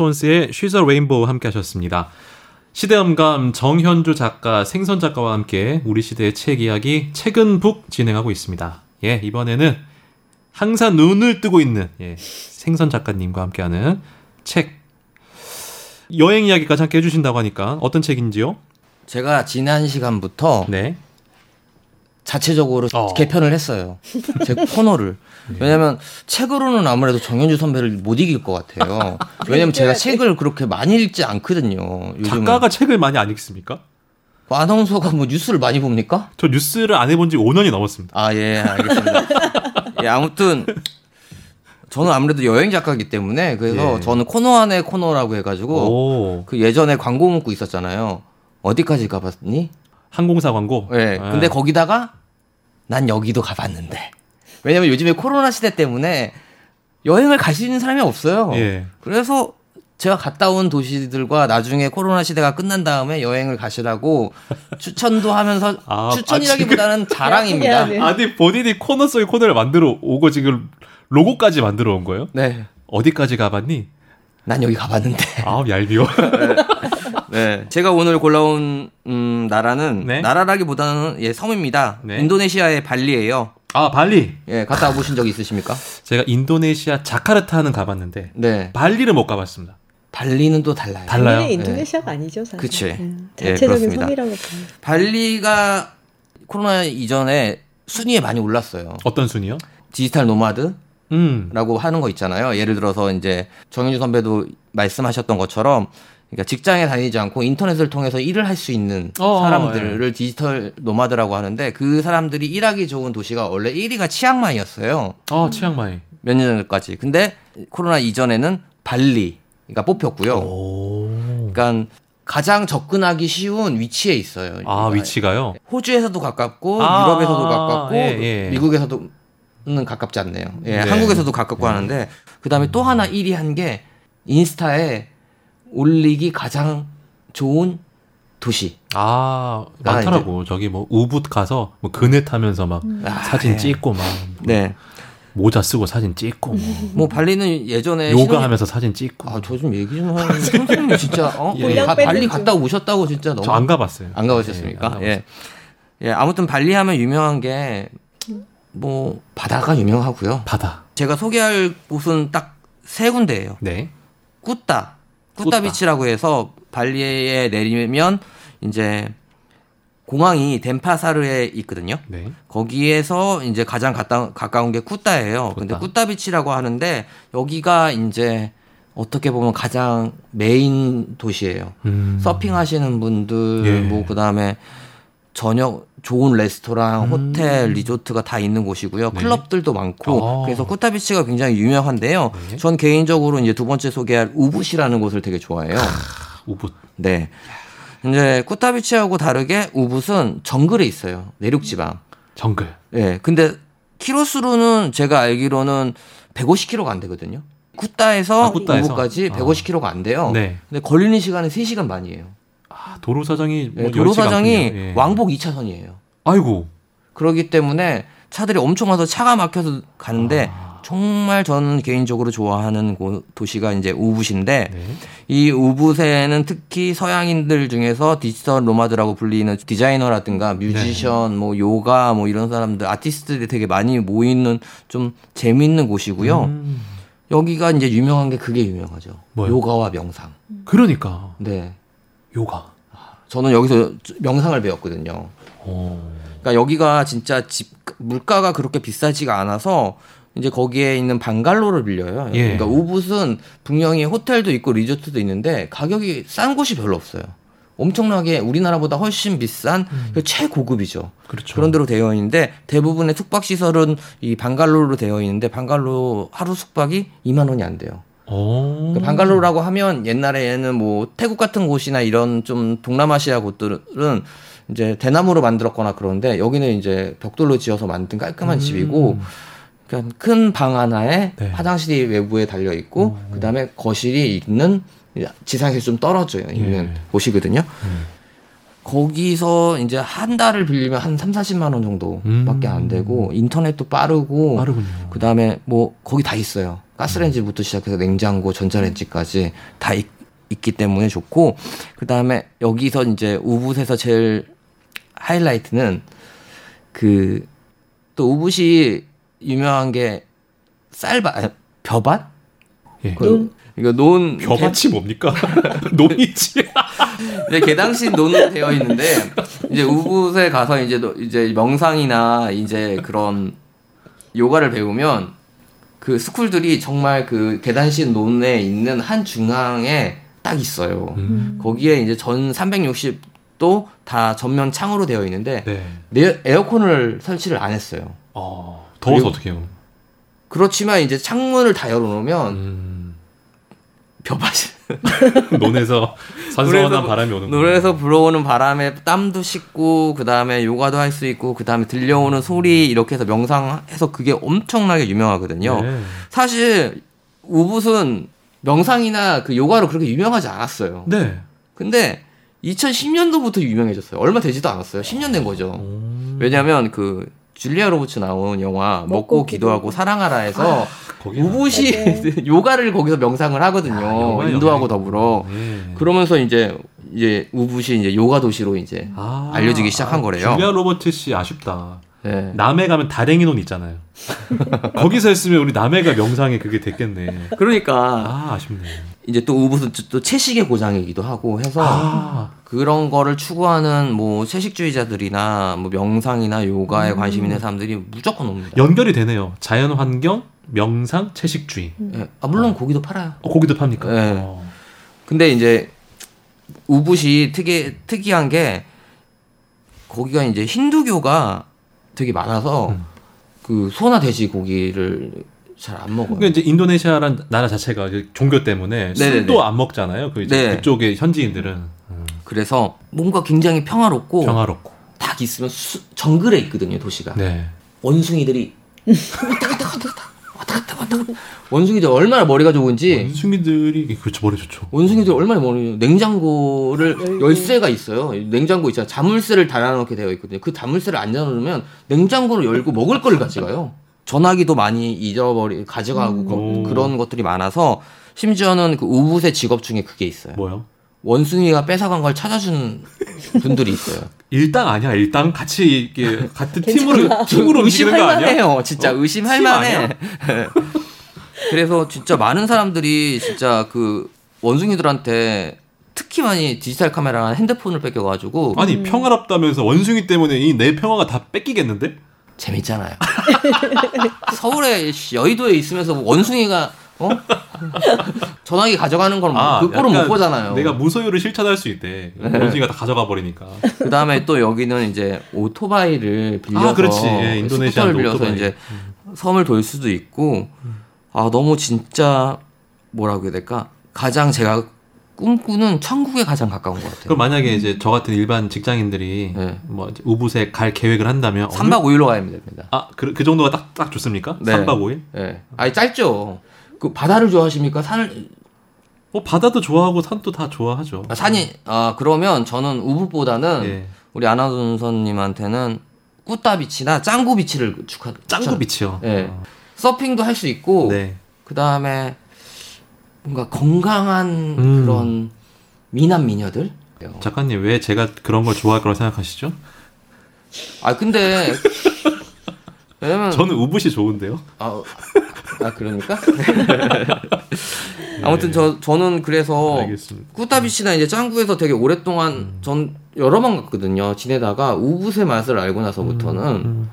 Stones의 She's a Rainbow 함께 하셨습니다. 시대음감 정현주 작가, 생선 작가와 함께 우리 시대의 책 이야기 책은 북 진행하고 있습니다. 예, 이번에는 항상 눈을 뜨고 있는 예, 생선 작가님과 함께하는 책 여행 이야기까지 함께 해주신다고 하니까 어떤 책인지요? 제가 지난 시간부터 네. 자체적으로 어. 개편을 했어요. 제 코너를. 왜냐면 책으로는 아무래도 정현주 선배를 못 이길 것 같아요. 왜냐면 제가 책을 그렇게 많이 읽지 않거든요. 요즘은. 작가가 책을 많이 안 읽습니까? 아나운서가 뭐 뉴스를 많이 봅니까? 저 뉴스를 안 해본 지 5년이 넘었습니다. 아, 예, 알겠습니다. 예, 아무튼 저는 아무래도 여행 작가이기 때문에 그래서 예. 저는 코너 안에 코너라고 해가지고 오, 그 예전에 광고 문구 있었잖아요. 어디까지 가봤니? 항공사 광고. 예. 아. 근데 거기다가 난 여기도 가봤는데. 왜냐면 요즘에 코로나 시대 때문에 여행을 갈 수 있는 사람이 없어요. 예. 그래서 제가 갔다 온 도시들과 나중에 코로나 시대가 끝난 다음에 여행을 가시라고 추천도 하면서 아, 추천이라기보다는 자랑입니다. 네. 아니 본인이 코너 속의 코너를 만들어 오고 지금 로고까지 만들어 온 거예요? 네. 어디까지 가봤니? 난 여기 가봤는데. 아우 얄미워. 네. 제가 오늘 골라온 음, 나라는 네. 나라라기보다는 예, 섬입니다. 네. 인도네시아의 발리예요. 아 발리. 예, 갔다 와보신 적 있으십니까? 제가 인도네시아 자카르타는 가봤는데 네. 발리를 못 가봤습니다. 발리는 또 달라요. 달라요? 당연히 인도네시아가 아니죠, 사실. 그치. 음, 예, 자체적인 그렇습니다. 섬이라고. 발리가 코로나 이전에 순위에 많이 올랐어요. 어떤 순위요? 디지털 노마드라고 음. 하는 거 있잖아요. 예를 들어서 이제 정현주 선배도 말씀하셨던 것처럼 그러니까 직장에 다니지 않고 인터넷을 통해서 일을 할 수 있는 어, 사람들을 디지털 노마드라고 하는데 그 사람들이 일하기 좋은 도시가 원래 1위가 치앙마이였어요. 아 치앙마이. 몇 년 전까지. 근데 코로나 이전에는 발리가 뽑혔고요. 오. 그러니까 가장 접근하기 쉬운 위치에 있어요. 아 그러니까 위치가요? 호주에서도 가깝고 아, 유럽에서도 가깝고 예, 예. 미국에서도는 가깝지 않네요. 예, 네. 한국에서도 가깝고 하는데 그다음에 또 하나 1위 한 게 인스타에 올리기 가장 좋은 도시. 아 아, 많더라고. 저기 뭐 우붓 가서 뭐 그네 타면서 막 아, 사진 예. 찍고 막 네. 모자 쓰고 사진 찍고 뭐 뭐 발리는 예전에 요가하면서 사진 찍고. 아, 저 좀 얘기 좀 하는 선생님 진짜 어? 예. 바- 분량 발리 갔다 오셨다고 진짜 너무 저 안 가봤어요. 안 가보셨습니까? 예, 안 예. 예, 아무튼 발리 하면 유명한 게 뭐 바다가 유명하고요. 바다. 제가 소개할 곳은 딱 세 군데예요. 네. 꾸따, 꾸따. 꾸따 비치라고 해서 발리에 내리면 이제 공항이 덴파사르에 있거든요. 네. 거기에서 이제 가장 가까, 가까운 게 꾸따예요. 근데 꾸따. 꾸따 비치라고 하는데 여기가 이제 어떻게 보면 가장 메인 도시예요. 음. 서핑 하시는 분들 예. 뭐 그다음에 저녁 좋은 레스토랑, 음. 호텔, 리조트가 다 있는 곳이고요. 네. 클럽들도 많고 아. 그래서 꾸타비치가 굉장히 유명한데요. 네. 전 개인적으로 이제 두 번째 소개할 우붓이라는 곳을 되게 좋아해요. 우붓. 네. 이제 꾸타비치하고 다르게 우붓은 정글에 있어요. 내륙 지방. 정글. 예. 근데 키로수로는 제가 알기로는 150km가 안 되거든요. 꾸따에서 아, 꾸따에서? 우붓까지 아. 150km가 안 돼요. 네. 근데 걸리는 시간은 3시간 반이에요. 아, 도로 사정이 뭐 예, 도로 사정이 않군요. 예. 왕복 2차선이에요. 아이고. 그렇기 때문에 차들이 엄청 와서 차가 막혀서 가는데 아. 정말 저는 개인적으로 좋아하는 곳- 도시가 이제 우붓인데 네. 이 우붓에는 특히 서양인들 중에서 디지털 노마드라고 불리는 디자이너라든가 뮤지션, 뭐 요가 뭐 이런 사람들 아티스트들이 되게 많이 모이는 좀 재미있는 곳이고요. 음. 여기가 이제 유명한 게 그게 유명하죠. 뭐요? 요가와 명상. 그러니까 네. 요가. 저는 여기서 명상을 배웠거든요. 어. 그러니까 여기가 진짜 집 물가가 그렇게 비싸지가 않아서 이제 거기에 있는 방갈로를 빌려요. 예. 그러니까 우붓은 분명히 호텔도 있고 리조트도 있는데 가격이 싼 곳이 별로 없어요. 엄청나게 우리나라보다 훨씬 비싼 최고급이죠. 그렇죠. 그런 대로 되어 있는데 대부분의 숙박 시설은 이 방갈로로 되어 있는데 방갈로 하루 숙박이 2만 원이 안 돼요. 어. 그 방갈로라고 하면 옛날에는 뭐 태국 같은 곳이나 이런 좀 동남아시아 곳들은 이제 대나무로 만들었거나 그런데 여기는 이제 벽돌로 지어서 만든 깔끔한 음. 집이고 그러니까 큰 방 하나에 네. 화장실이 외부에 달려 있고 음. 그다음에 거실이 있는 지상에서 좀 떨어져 있는 예. 곳이거든요. 음. 거기서 이제 한 달을 빌리면 한 3, 40만 원 정도밖에 음. 안 되고 인터넷도 빠르고 빠르군요. 그다음에 뭐 거기 다 있어요. 가스레인지부터 시작해서 냉장고, 전자레인지까지 다 있, 기 때문에 좋고 그다음에 여기서 이제 우붓에서 제일 하이라이트는 그 또 우붓이 유명한 게 쌀밭 아니, 벼밭? 예. 그, 이거 논 벼밭이 뭡니까? 논이지. 이제 개당식 논으로 되어 있는데 이제 우붓에 가서 이제 너- 이제 명상이나 이제 그런 요가를 배우면 그 스쿨들이 정말 그 계단식 논에 있는 한 중앙에 딱 있어요. 음. 거기에 이제 전 360도 다 전면 창으로 되어 있는데 네. 네, 에어컨을 설치를 안 했어요. 어. 더워서 어떻게 해요? 그렇지만 이제 창문을 다 열어놓으면 음. 벼밭이 논에서 선선한 바람이 오는 노래에서 불어오는 바람에 땀도 씻고 그 다음에 요가도 할 수 있고 그 다음에 들려오는 소리 이렇게 해서 명상해서 그게 엄청나게 유명하거든요. 네. 사실 우붓은 명상이나 그 요가로 그렇게 유명하지 않았어요. 네. 근데 2010년도부터 유명해졌어요. 얼마 되지도 않았어요. 10년 된 거죠. 음. 왜냐면 그 줄리아 로버츠 나온 영화 먹고, 먹고 기도하고 기도하고. 사랑하라에서 거기 우붓이 요가를 거기서 명상을 하거든요. 아, 영화 인도하고 더불어. 네. 그러면서 이제 이제 우붓이 이제 요가 도시로 이제 아, 알려지기 시작한 거래요. 줄리아 로버트 씨 아쉽다. 네. 남해 가면 다랭이 논 있잖아요. 거기서 했으면 우리 남해가 명상에 그게 됐겠네. 그러니까 아 아쉽네. 이제 또 우붓은 또 채식의 고장이기도 하고 해서 아 그런 거를 추구하는 뭐 채식주의자들이나 뭐 명상이나 요가에 관심 있는 사람들이 무조건 옵니다. 연결이 되네요. 자연 환경, 명상, 채식주의. 예. 아, 물론 고기도 팔아요. 어, 고기도 팝니까? 네. 어. 근데 이제 우붓이 특이 특이한 게 거기가 이제 힌두교가 되게 많아서 음. 그 소나 돼지 고기를 잘안 먹어요. 그러니까 이제 인도네시아란 나라 자체가 종교 때문에. 술도 안 먹잖아요. 그 이제 네. 그쪽의 현지인들은 음, 그래서 뭔가 굉장히 평화롭고 평화롭고. 딱 있으면 수- 정글에 있거든요 도시가. 네. 원숭이들이 왔다 갔다 왔다 갔다 왔다 갔다 왔다 갔다 원숭이들 얼마나 머리가 좋은지 원숭이들이 그렇죠 머리 좋죠. 원숭이들 얼마나 머리 냉장고를 열고. 열쇠가 있어요 냉장고 있잖아요 자물쇠를 달아놓게 되어 있거든요 그 자물쇠를 안 열어놓으면 냉장고를 열고 먹을 거를 가져가요 전화기도 많이 잊어버리 가져가고 거- 오. 그런 것들이 많아서 심지어는 그 우붓의 직업 중에 그게 있어요 뭐요? 원숭이가 뺏어간 걸 찾아주는 분들이 있어요 일당 아니야 일당 같이 이게 같은. 팀으로 팀으로 아니야? 의심할 만해요. 진짜 어? 의심할 팀 만해. 그래서 진짜 많은 사람들이 진짜 그 원숭이들한테 특히 많이 디지털 카메라 핸드폰을 뺏겨가지고 아니 음. 평화롭다면서 원숭이 때문에 이 내 평화가 다 뺏기겠는데? 재밌잖아요. 서울에 씨, 여의도에 있으면서 뭐 원숭이가 어? 전화기 가져가는 걸 아, 그 꼴은 못 보잖아요. 내가 무소유를 실천할 수 있대. 원숭이가 다 가져가 버리니까. 그 다음에 또 여기는 이제 오토바이를 빌려서 아, 그렇지. 예, 인도네시아도 스쿠터를 빌려서 오토바이. 음. 이제 섬을 돌 수도 있고 아 너무 진짜 뭐라고 해야 될까 가장 제가 꿈꾸는 천국에 가장 가까운 것 같아요. 그럼 만약에 이제 저 같은 일반 직장인들이 네. 뭐 우붓에 갈 계획을 한다면 3박 5일로 가야 됩니다. 아, 그, 그 정도가 딱, 딱 좋습니까? 네. 3박 5일? 예. 아니 짧죠. 그 바다를 좋아하십니까? 산을 뭐 바다도 좋아하고 산도 다 좋아하죠. 아, 산이 아 그러면 저는 우붓보다는 예. 우리 아나운서님한테는 꾸따비치나 짱구비치를 축하 짱구 추천- 비치요. 예. 어. 서핑도 할 수 있고 네. 그 다음에 뭔가 건강한 음. 그런 미남 미녀들. 작가님 왜 제가 그런 걸 좋아할 거라고 생각하시죠? 아 근데 왜냐면 저는 우붓이 좋은데요. 아, 아 그러니까 아무튼 저 저는 그래서 네. 알겠습니다. 꾸타비 씨나 이제 짱구에서 되게 오랫동안 음. 전 여러 번 갔거든요. 지내다가 우붓의 맛을 알고 나서부터는 음.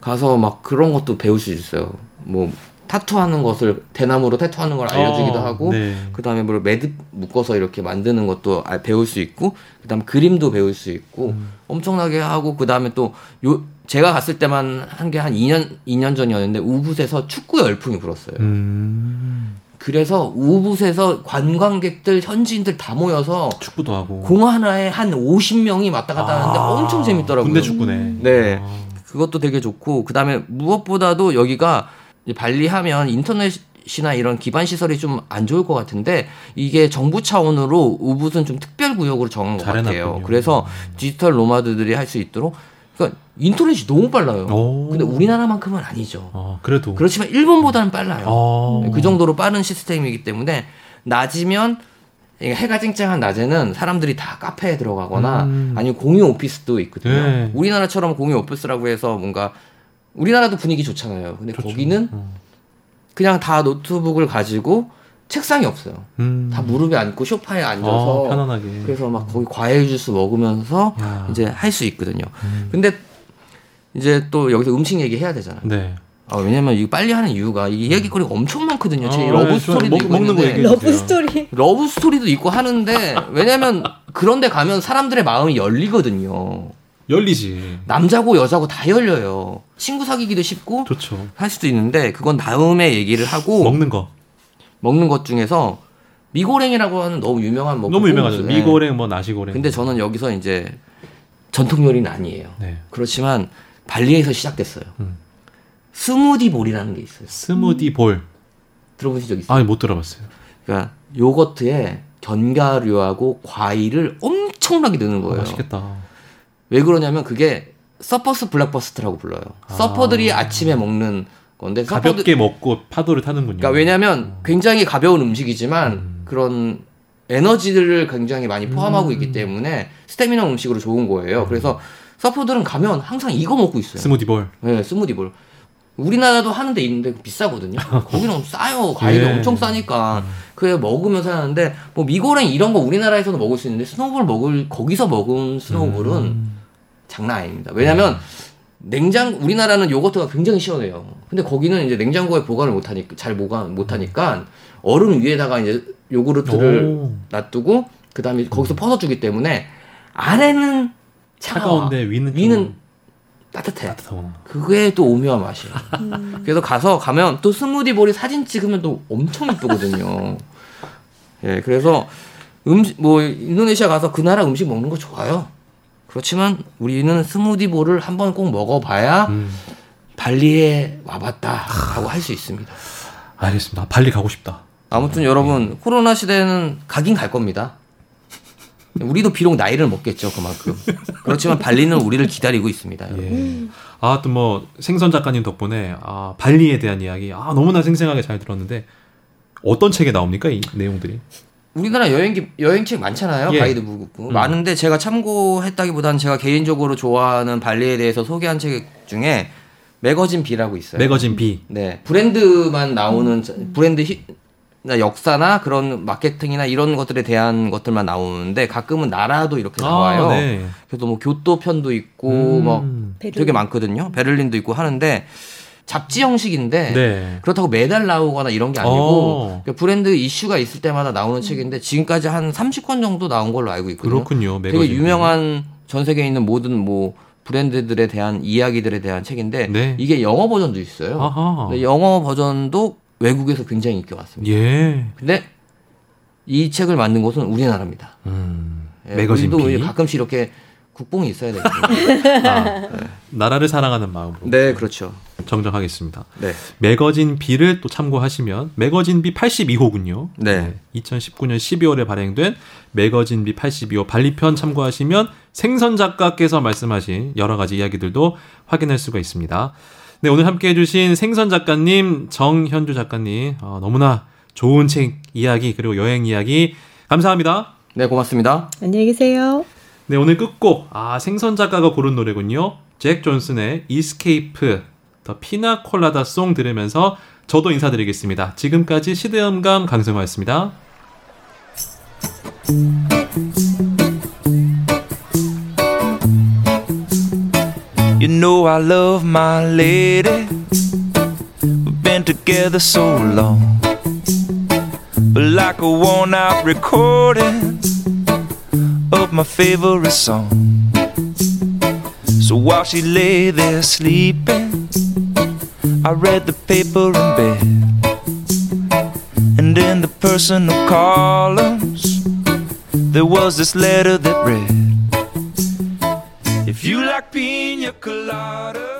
가서 막 그런 것도 배울 수 있어요. 뭐 타투하는 것을 대나무로 타투하는 걸 알려주기도 어, 하고 네. 그다음에 뭐 매듭 묶어서 이렇게 만드는 것도 알- 배울 수 있고 그다음 에 그림도 배울 수 있고 음. 엄청나게 하고 그다음에 또 요 제가 갔을 때만 한게한 2년 2년 전이었는데 우붓에서 축구 열풍이 불었어요. 음. 그래서 우붓에서 관광객들 현지인들 다 모여서 축구도 하고. 공 하나에 한 50명이 왔다 갔다 하는데 아, 엄청 재밌더라고요. 군대 축구네. 네. 아. 그것도 되게 좋고 그다음에 무엇보다도 여기가 이제 발리 하면 인터넷이나 이런 기반 시설이 좀 안 좋을 것 같은데 이게 정부 차원으로 우붓은 좀 특별 구역으로 정한 것 같아요. 잘해놨군요. 그래서 디지털 노마드들이 할 수 있도록 그러니까 인터넷이 너무 빨라요. 오. 근데 우리나라만큼은 아니죠. 어, 그래도. 그렇지만 일본보다는 빨라요. 어. 그 정도로 빠른 시스템이기 때문에 낮이면 해가 쨍쨍한 낮에는 사람들이 다 카페에 들어가거나 음. 아니면 공유 오피스도 있거든요. 네. 우리나라처럼 공유 오피스라고 해서 뭔가 우리나라도 분위기 좋잖아요. 근데 좋죠. 거기는 어. 그냥 다 노트북을 가지고 책상이 없어요. 음. 다 무릎에 앉고 소파에 앉아서 어, 편안하게. 그래서 막 거기 과일 주스 먹으면서 야. 이제 할 수 있거든요. 음. 근데 이제 또 여기서 음식 얘기 해야 되잖아요. 네. 아, 왜냐면 이거 빨리 하는 이유가 이 얘기거리가 엄청 많거든요. 제 아, 러브 네, 스토리도 먹- 있고 먹는 거 얘기해 러브. 스토리. 러브 스토리도 있고 하는데 왜냐면 그런데 가면 사람들의 마음이 열리거든요. 열리지. 남자고 여자고 다 열려요. 친구 사귀기도 쉽고 좋죠. 할 수도 있는데 그건 다음에 얘기를 하고 먹는 거. 먹는 것 중에서 미고랭이라고 하는 너무 유명한 뭐 너무 유명하죠. 네. 미고랭, 뭐 나시고랭. 근데 저는 여기서 이제 전통 요리는 아니에요. 네. 그렇지만 발리에서 시작됐어요. 음. 스무디 볼이라는 게 있어요. 스무디 볼. 들어보신 적 있어요? 아, 못 들어봤어요. 그러니까 요거트에 견과류하고 과일을 엄청나게 넣는 아, 거예요. 맛있겠다. 왜 그러냐면 그게 surfer's breakfast라고 불러요. 아. 서퍼들이 아침에 먹는 건데 가볍게 먹고 파도를 타는군요. 그러니까 왜냐면 굉장히 가벼운 음식이지만 음. 그런 에너지들을 굉장히 많이 포함하고 음. 있기 때문에 스태미나 음식으로 좋은 거예요. 그래서 서퍼들은 가면 항상 이거 먹고 있어요. 스무디 볼. 네, 스무디 볼. 우리나라도 하는 데 있는데 비싸거든요. 거기는 싸요. 과일이 예. 엄청 싸니까. 그래 먹으면서 하는데 뭐 미고랭 이런 거 우리나라에서도 먹을 수 있는데 스무디볼 먹을 거기서 먹은 스무디볼은 음. 장난 아닙니다. 왜냐면 냉장 우리나라는 요거트가 굉장히 시원해요. 근데 거기는 이제 냉장고에 보관을 못 하니까 잘 보관 못 하니까 얼음 위에다가 이제 요구르트를 오. 놔두고 그다음에 거기서 퍼서 주기 때문에 안에는 차가워. 차가운데 위는 좀 위는 따뜻해. 따뜻하구나. 그게 또 오묘한 맛이에요. 그래서 가서 가면 또 스무디 볼이 사진 찍으면 또 엄청 이쁘거든요. 예, 그래서 음식 뭐 인도네시아 가서 그 나라 음식 먹는 거 좋아요. 그렇지만 우리는 스무디볼을 한 번 꼭 먹어봐야 음. 발리에 와봤다 하고 할 수 있습니다. 알겠습니다. 발리 가고 싶다. 아무튼 여러분 코로나 시대는 가긴 갈 겁니다. 우리도 비록 나이를 먹겠죠 그만큼. 그렇지만 발리는 우리를 기다리고 있습니다. 예. 아, 또 뭐 생선 작가님 덕분에 아, 발리에 대한 이야기 아, 너무나 생생하게 잘 들었는데 어떤 책에 나옵니까 이 내용들이? 우리나라 여행기 여행책 많잖아요 예. 가이드북 음. 많은데 제가 참고했다기보다는 제가 개인적으로 좋아하는 발리에 대해서 소개한 책 중에 매거진 B라고 있어요. 매거진 B. 네 브랜드만 나오는 자- 브랜드 히, 나 역사나 그런 마케팅이나 이런 것들에 대한 것들만 나오는데 가끔은 나라도 이렇게 나와요. 아, 네. 그래서 뭐 교토 편도 있고 음. 뭐 베를린. 되게 많거든요. 베를린도 있고 하는데 잡지 형식인데 네. 그렇다고 매달 나오거나 이런 게 아니고 어. 그러니까 브랜드 이슈가 있을 때마다 나오는 책인데 지금까지 한 30권 정도 나온 걸로 알고 있거든요. 그렇군요. 되게 매거진 유명한 전 세계에 있는 모든 뭐 브랜드들에 대한 이야기들에 대한 책인데 네. 이게 영어 버전도 있어요. 영어 버전도 외국에서 굉장히 인기가 많습니다. 예. 근데 이 책을 만든 곳은 우리나라입니다. 음. 예, 매거진 B. 가끔씩 이렇게 국뽕이 있어야 되거든요. 아, 나라를 사랑하는 마음으로 네, 그렇죠. 정정하겠습니다. 네. 매거진 B를 또 참고하시면 매거진 B 82호군요. 네. 2019년 12월에 발행된 매거진 B 82호 발리편 참고하시면 생선 작가께서 말씀하신 여러 가지 이야기들도 확인할 수가 있습니다. 네, 오늘 함께 해주신 생선 작가님, 정현주 작가님, 어, 너무나 좋은 책 이야기, 그리고 여행 이야기, 감사합니다. 네, 고맙습니다. 안녕히 계세요. 네, 오늘 끝곡, 아, 생선 작가가 고른 노래군요. 잭 존슨의 이스케이프, 더 피나콜라다 송 들으면서 저도 인사드리겠습니다. 지금까지 시대음감 강승화였습니다. You know I love my lady. We've been together so long. But like a worn out recording of my favorite songs. So while she lay there sleeping, I read the paper in bed. And in the personal columns, there was this letter that read If you like pina colada.